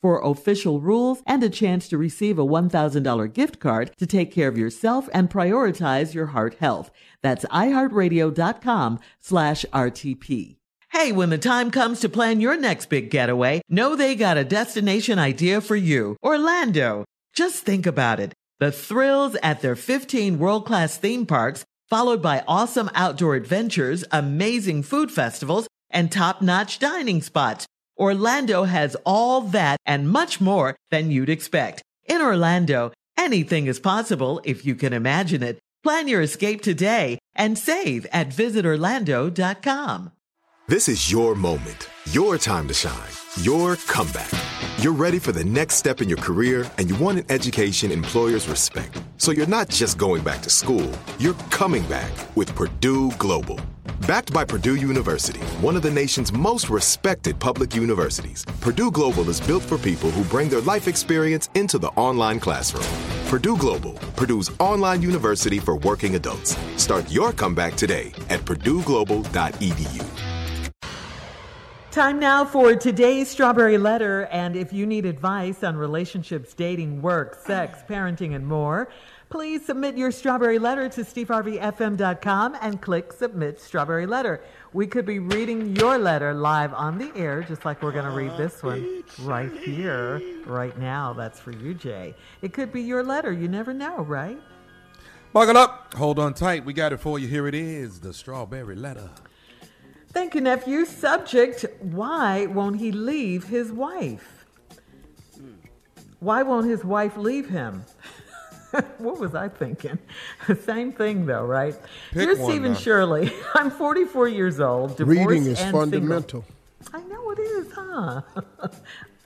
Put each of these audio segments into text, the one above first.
for official rules and a chance to receive a $1,000 gift card to take care of yourself and prioritize your heart health. That's iheartradio.com slash RTP. Hey, when the time comes to plan your next big getaway, know they got a destination idea for you. Orlando. Just think about it. The thrills at their 15 world-class theme parks, followed by awesome outdoor adventures, amazing food festivals, and top-notch dining spots. Orlando has all that and much more than you'd expect. In Orlando, anything is possible if you can imagine it. Plan your escape today and save at visitorlando.com. This is your moment, your time to shine, your comeback. You're ready for the next step in your career and you want an education employers respect. So you're not just going back to school, you're coming back with Purdue Global. Backed by Purdue University, one of the nation's most respected public universities, Purdue Global is built for people who bring their life experience into the online classroom. Purdue Global, Purdue's online university for working adults. Start your comeback today at purdueglobal.edu. Time now for today's Strawberry Letter. And if you need advice on relationships, dating, work, sex, parenting, and more, please submit your Strawberry Letter to steveharveyfm.com and click Submit Strawberry Letter. We could be reading your letter live on the air, just like we're going to read this one right here, right now. That's for you, Jay. It could be your letter. You never know, right? Buckle up. Hold on tight. We got it for you. Here it is the Strawberry Letter. Thank you, nephew. Subject Why won't he leave his wife? Why won't his wife leave him? what was I thinking? Same thing, though, right? Pick Dear Stephen now. Shirley, I'm 44 years old. Divorced Reading is and fundamental. Single. I know it is, huh?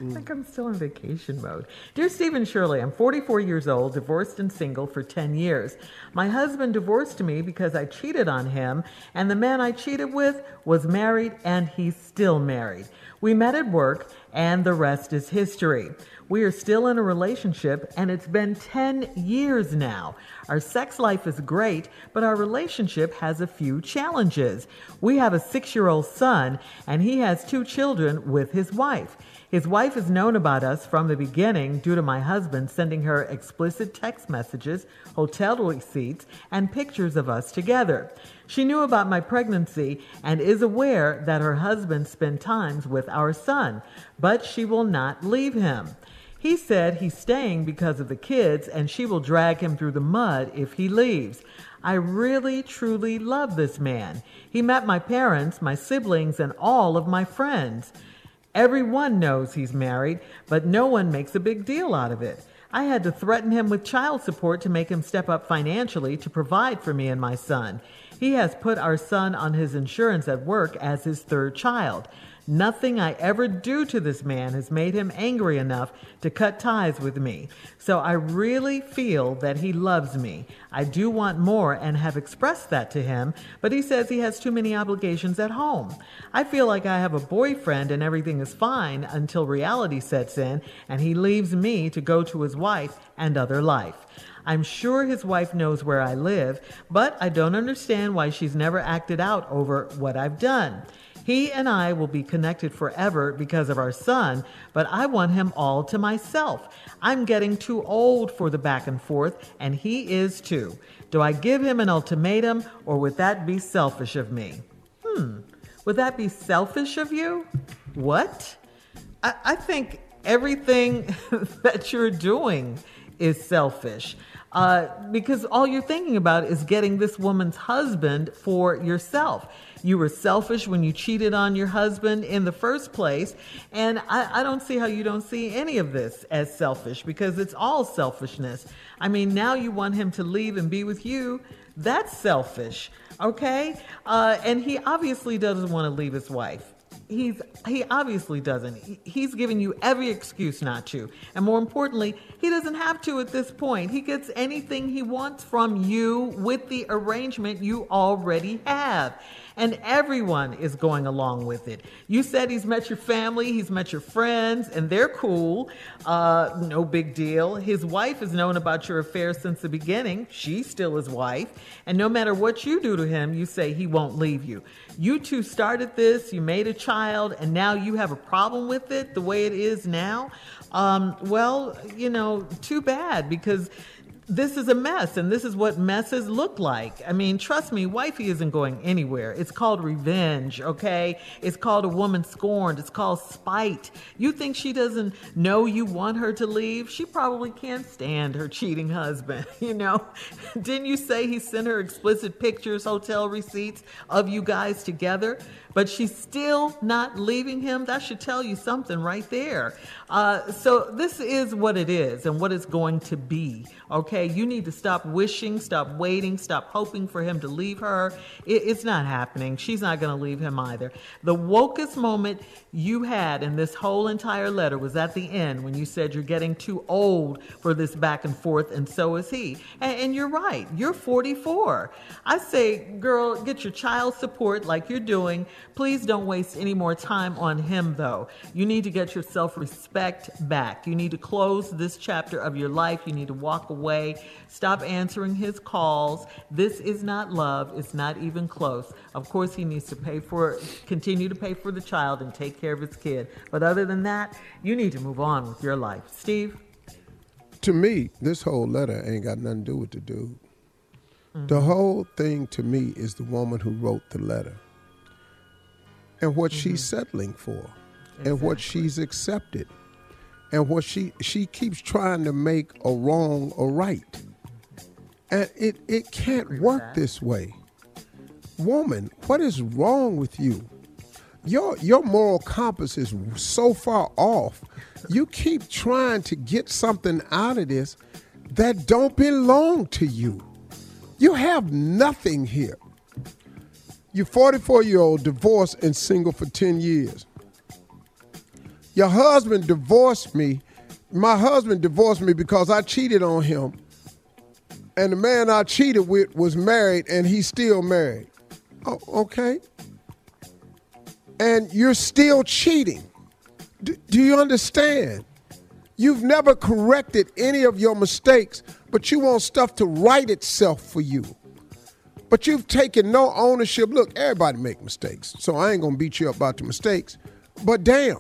I think mm. I'm still in vacation mode. Dear Stephen Shirley, I'm 44 years old, divorced and single for 10 years. My husband divorced me because I cheated on him, and the man I cheated with was married, and he's still married. We met at work, and the rest is history. We are still in a relationship, and it's been 10 years now. Our sex life is great, but our relationship has a few challenges. We have a six year old son, and he has two children with his wife. His wife has known about us from the beginning due to my husband sending her explicit text messages, hotel receipts, and pictures of us together. She knew about my pregnancy and is aware that her husband spent times with our son, but she will not leave him. He said he's staying because of the kids and she will drag him through the mud if he leaves. I really, truly love this man. He met my parents, my siblings, and all of my friends. Everyone knows he's married, but no one makes a big deal out of it. I had to threaten him with child support to make him step up financially to provide for me and my son. He has put our son on his insurance at work as his third child. Nothing I ever do to this man has made him angry enough to cut ties with me. So I really feel that he loves me. I do want more and have expressed that to him, but he says he has too many obligations at home. I feel like I have a boyfriend and everything is fine until reality sets in and he leaves me to go to his wife and other life. I'm sure his wife knows where I live, but I don't understand why she's never acted out over what I've done. He and I will be connected forever because of our son, but I want him all to myself. I'm getting too old for the back and forth, and he is too. Do I give him an ultimatum, or would that be selfish of me? Hmm, would that be selfish of you? What? I, I think everything that you're doing is selfish. Uh, because all you're thinking about is getting this woman's husband for yourself. You were selfish when you cheated on your husband in the first place. And I, I don't see how you don't see any of this as selfish because it's all selfishness. I mean, now you want him to leave and be with you. That's selfish, okay? Uh, and he obviously doesn't want to leave his wife he's he obviously doesn't. He's giving you every excuse not to. And more importantly, he doesn't have to at this point. He gets anything he wants from you with the arrangement you already have and everyone is going along with it. You said he's met your family, he's met your friends, and they're cool. Uh, no big deal. His wife has known about your affair since the beginning. She's still his wife. And no matter what you do to him, you say he won't leave you. You two started this, you made a child, and now you have a problem with it the way it is now. Um, well, you know, too bad because this is a mess and this is what messes look like. I mean, trust me, wifey isn't going anywhere. It's called revenge, okay? It's called a woman scorned. It's called spite. You think she doesn't know you want her to leave? She probably can't stand her cheating husband, you know? Didn't you say he sent her explicit pictures, hotel receipts of you guys together? but she's still not leaving him. That should tell you something right there. Uh, so, this is what it is and what it's going to be. Okay, you need to stop wishing, stop waiting, stop hoping for him to leave her. It, it's not happening. She's not going to leave him either. The wokest moment you had in this whole entire letter was at the end when you said you're getting too old for this back and forth, and so is he. And, and you're right, you're 44. I say, girl, get your child support like you're doing Please don't waste any more time on him, though. You need to get your self respect back. You need to close this chapter of your life. You need to walk away. Stop answering his calls. This is not love. It's not even close. Of course, he needs to pay for, continue to pay for the child and take care of his kid. But other than that, you need to move on with your life. Steve? To me, this whole letter ain't got nothing to do with the dude. Mm-hmm. The whole thing to me is the woman who wrote the letter and what mm-hmm. she's settling for exactly. and what she's accepted and what she she keeps trying to make a wrong a right. And it it can't work this way. Woman what is wrong with you? Your your moral compass is so far off. You keep trying to get something out of this that don't belong to you. You have nothing here. You're 44 year old, divorced and single for 10 years. Your husband divorced me. My husband divorced me because I cheated on him. And the man I cheated with was married and he's still married. Oh, okay. And you're still cheating. D- do you understand? You've never corrected any of your mistakes, but you want stuff to right itself for you. But you've taken no ownership. Look, everybody make mistakes. So I ain't gonna beat you up about the mistakes. But damn,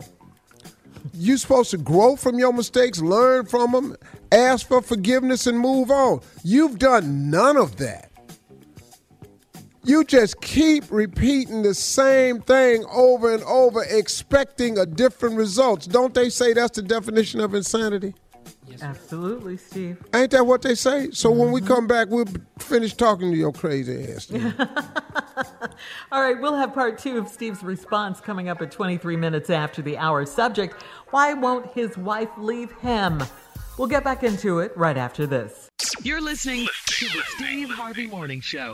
you're supposed to grow from your mistakes, learn from them, ask for forgiveness, and move on. You've done none of that. You just keep repeating the same thing over and over, expecting a different results. Don't they say that's the definition of insanity? Yes, Absolutely, Steve. Ain't that what they say? So mm-hmm. when we come back, we'll finish talking to your crazy ass. All right, we'll have part two of Steve's response coming up at 23 minutes after the hour. Subject Why won't his wife leave him? We'll get back into it right after this. You're listening to the Steve Harvey Morning Show.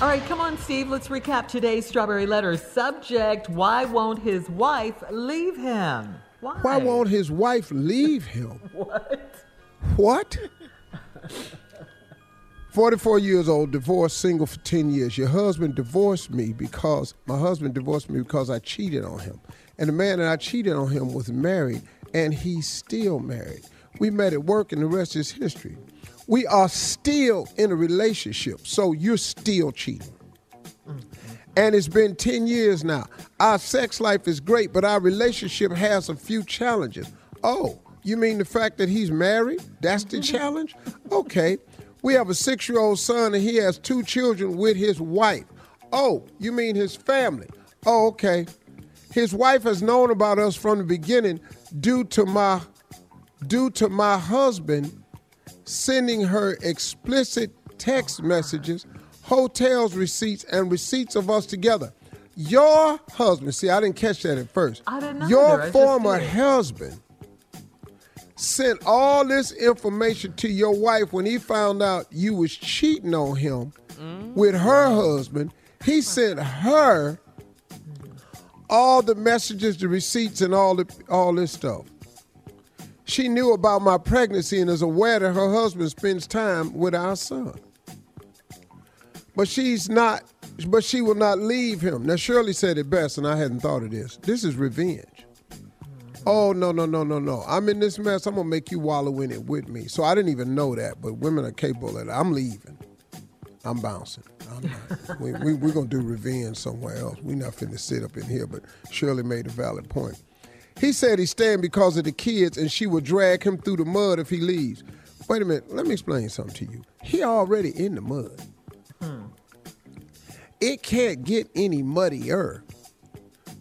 All right, come on, Steve. Let's recap today's Strawberry Letter. Subject Why won't his wife leave him? Why? Why won't his wife leave him? What? What? 44 years old, divorced, single for 10 years. Your husband divorced me because my husband divorced me because I cheated on him. And the man that I cheated on him was married, and he's still married. We met at work, and the rest is history. We are still in a relationship, so you're still cheating. And it's been 10 years now. Our sex life is great, but our relationship has a few challenges. Oh, you mean the fact that he's married? That's the mm-hmm. challenge? Okay. We have a six year old son and he has two children with his wife. Oh, you mean his family? Oh, okay. His wife has known about us from the beginning due to my due to my husband sending her explicit text messages, hotels receipts, and receipts of us together. Your husband, see, I didn't catch that at first. I didn't I Your former husband sent all this information to your wife when he found out you was cheating on him mm. with her husband. He sent her all the messages, the receipts, and all the all this stuff. She knew about my pregnancy and is aware that her husband spends time with our son. But she's not but she will not leave him. Now Shirley said it best, and I hadn't thought of this. This is revenge. Oh no, no, no, no, no. I'm in this mess. I'm gonna make you wallow in it with me. So I didn't even know that, but women are capable of that. I'm leaving. I'm bouncing. I'm not. we, we, we're gonna do revenge somewhere else. We're not finna sit up in here, but Shirley made a valid point. He said he's staying because of the kids and she will drag him through the mud if he leaves. Wait a minute, let me explain something to you. He already in the mud. Hmm. It can't get any muddier.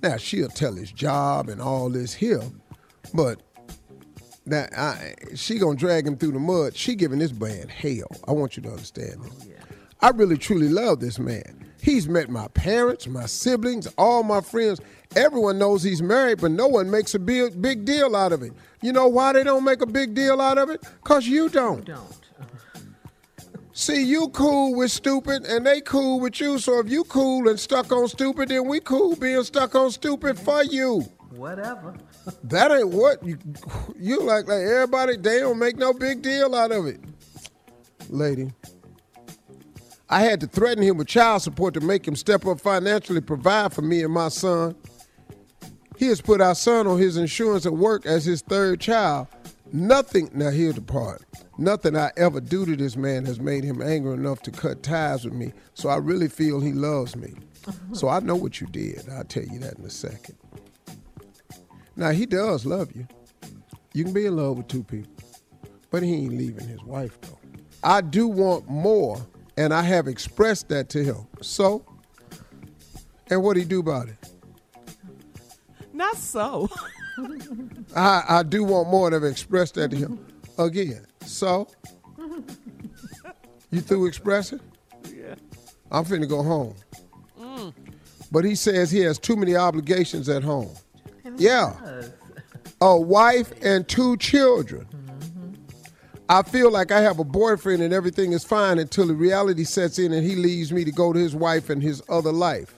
Now she'll tell his job and all this here, but that I, she gonna drag him through the mud. She giving this man hell. I want you to understand this. Oh, I really truly love this man. He's met my parents, my siblings, all my friends. Everyone knows he's married, but no one makes a big big deal out of it. You know why they don't make a big deal out of it? Cause you don't. Don't. See, you cool with stupid, and they cool with you. So if you cool and stuck on stupid, then we cool being stuck on stupid for you. Whatever. That ain't what you you like. Like everybody, they don't make no big deal out of it, lady. I had to threaten him with child support to make him step up financially, provide for me and my son. He has put our son on his insurance at work as his third child. Nothing, now here's the part. Nothing I ever do to this man has made him angry enough to cut ties with me. So I really feel he loves me. Uh-huh. So I know what you did. I'll tell you that in a second. Now he does love you. You can be in love with two people, but he ain't leaving his wife though. I do want more, and I have expressed that to him. So, and what he do about it? Not so. I, I do want more, and I've expressed that to him again. So, you through expressing? Yeah. I'm finna go home. But he says he has too many obligations at home. Yeah. A wife and two children. I feel like I have a boyfriend and everything is fine until the reality sets in and he leaves me to go to his wife and his other life.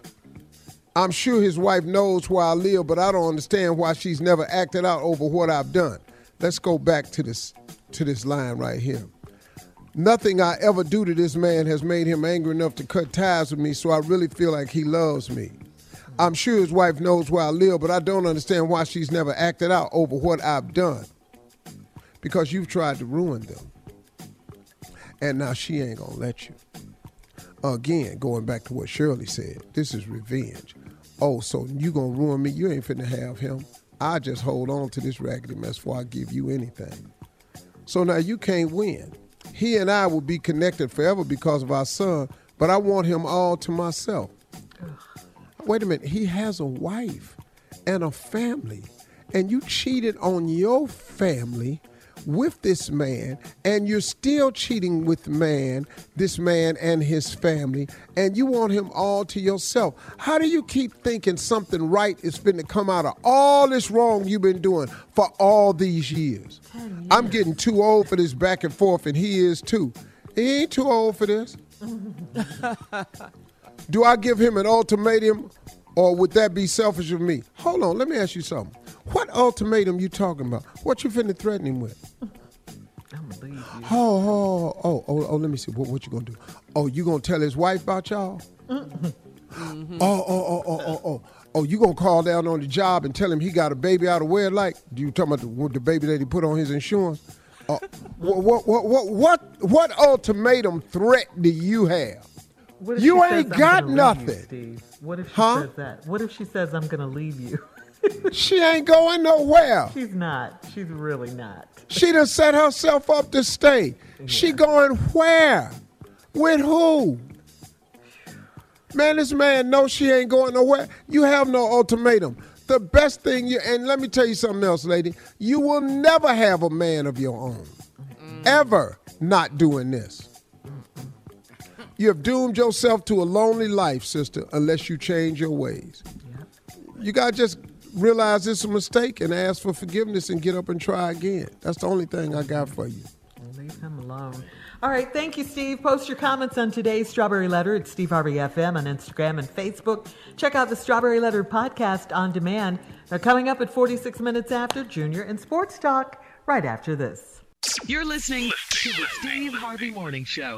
I'm sure his wife knows where I live, but I don't understand why she's never acted out over what I've done. Let's go back to this to this line right here. Nothing I ever do to this man has made him angry enough to cut ties with me, so I really feel like he loves me. I'm sure his wife knows where I live, but I don't understand why she's never acted out over what I've done. Because you've tried to ruin them. And now she ain't gonna let you. Again, going back to what Shirley said, this is revenge. Oh, so you gonna ruin me? You ain't finna have him. I just hold on to this raggedy mess before I give you anything. So now you can't win. He and I will be connected forever because of our son, but I want him all to myself. Wait a minute, he has a wife and a family, and you cheated on your family with this man, and you're still cheating with man, this man and his family, and you want him all to yourself. How do you keep thinking something right is to come out of all this wrong you've been doing for all these years? Oh, I'm getting too old for this back and forth, and he is too. He ain't too old for this. Do I give him an ultimatum or would that be selfish of me? Hold on, let me ask you something. What ultimatum you talking about? What you finna threaten him with? I'm leaving you. Oh, oh, oh, oh, oh, let me see. What, what you gonna do? Oh, you gonna tell his wife about y'all? Mm-hmm. Oh, oh, oh, oh, oh, oh. Oh, you gonna call down on the job and tell him he got a baby out of wedlock? Do you talking about the, the baby that he put on his insurance? Uh, what, what, what, what, what ultimatum threat do you have? What if You says, ain't "I'm got gonna leave you, nothing. Steve? What if she Huh? says that? What if she says, I'm to leave you? She ain't going nowhere. She's not. She's really not. She done set herself up to stay. She going where? With who? Man, this man knows she ain't going nowhere. You have no ultimatum. The best thing you and let me tell you something else, lady. You will never have a man of your own. Ever not doing this. You have doomed yourself to a lonely life, sister, unless you change your ways. You gotta just realize it's a mistake and ask for forgiveness and get up and try again. That's the only thing I got for you. Leave him alone. All right, thank you, Steve. Post your comments on today's Strawberry Letter at Steve Harvey FM on Instagram and Facebook. Check out the Strawberry Letter podcast on demand. They're coming up at 46 minutes after Junior and Sports Talk, right after this. You're listening to the Steve Harvey Morning Show.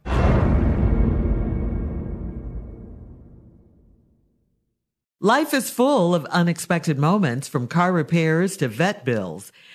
Life is full of unexpected moments from car repairs to vet bills.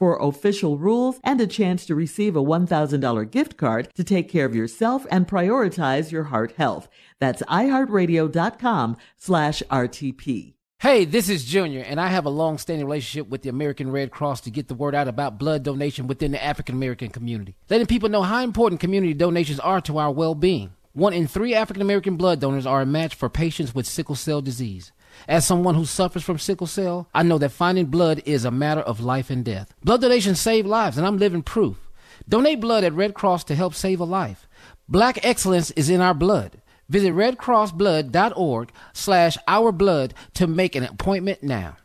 for official rules and a chance to receive a $1,000 gift card to take care of yourself and prioritize your heart health. That's iheartradio.com slash RTP. Hey, this is Junior, and I have a long standing relationship with the American Red Cross to get the word out about blood donation within the African American community, letting people know how important community donations are to our well being. One in three African American blood donors are a match for patients with sickle cell disease. As someone who suffers from sickle cell, I know that finding blood is a matter of life and death. Blood donations save lives, and I'm living proof. Donate blood at Red Cross to help save a life. Black excellence is in our blood. Visit redcrossblood.org slash ourblood to make an appointment now.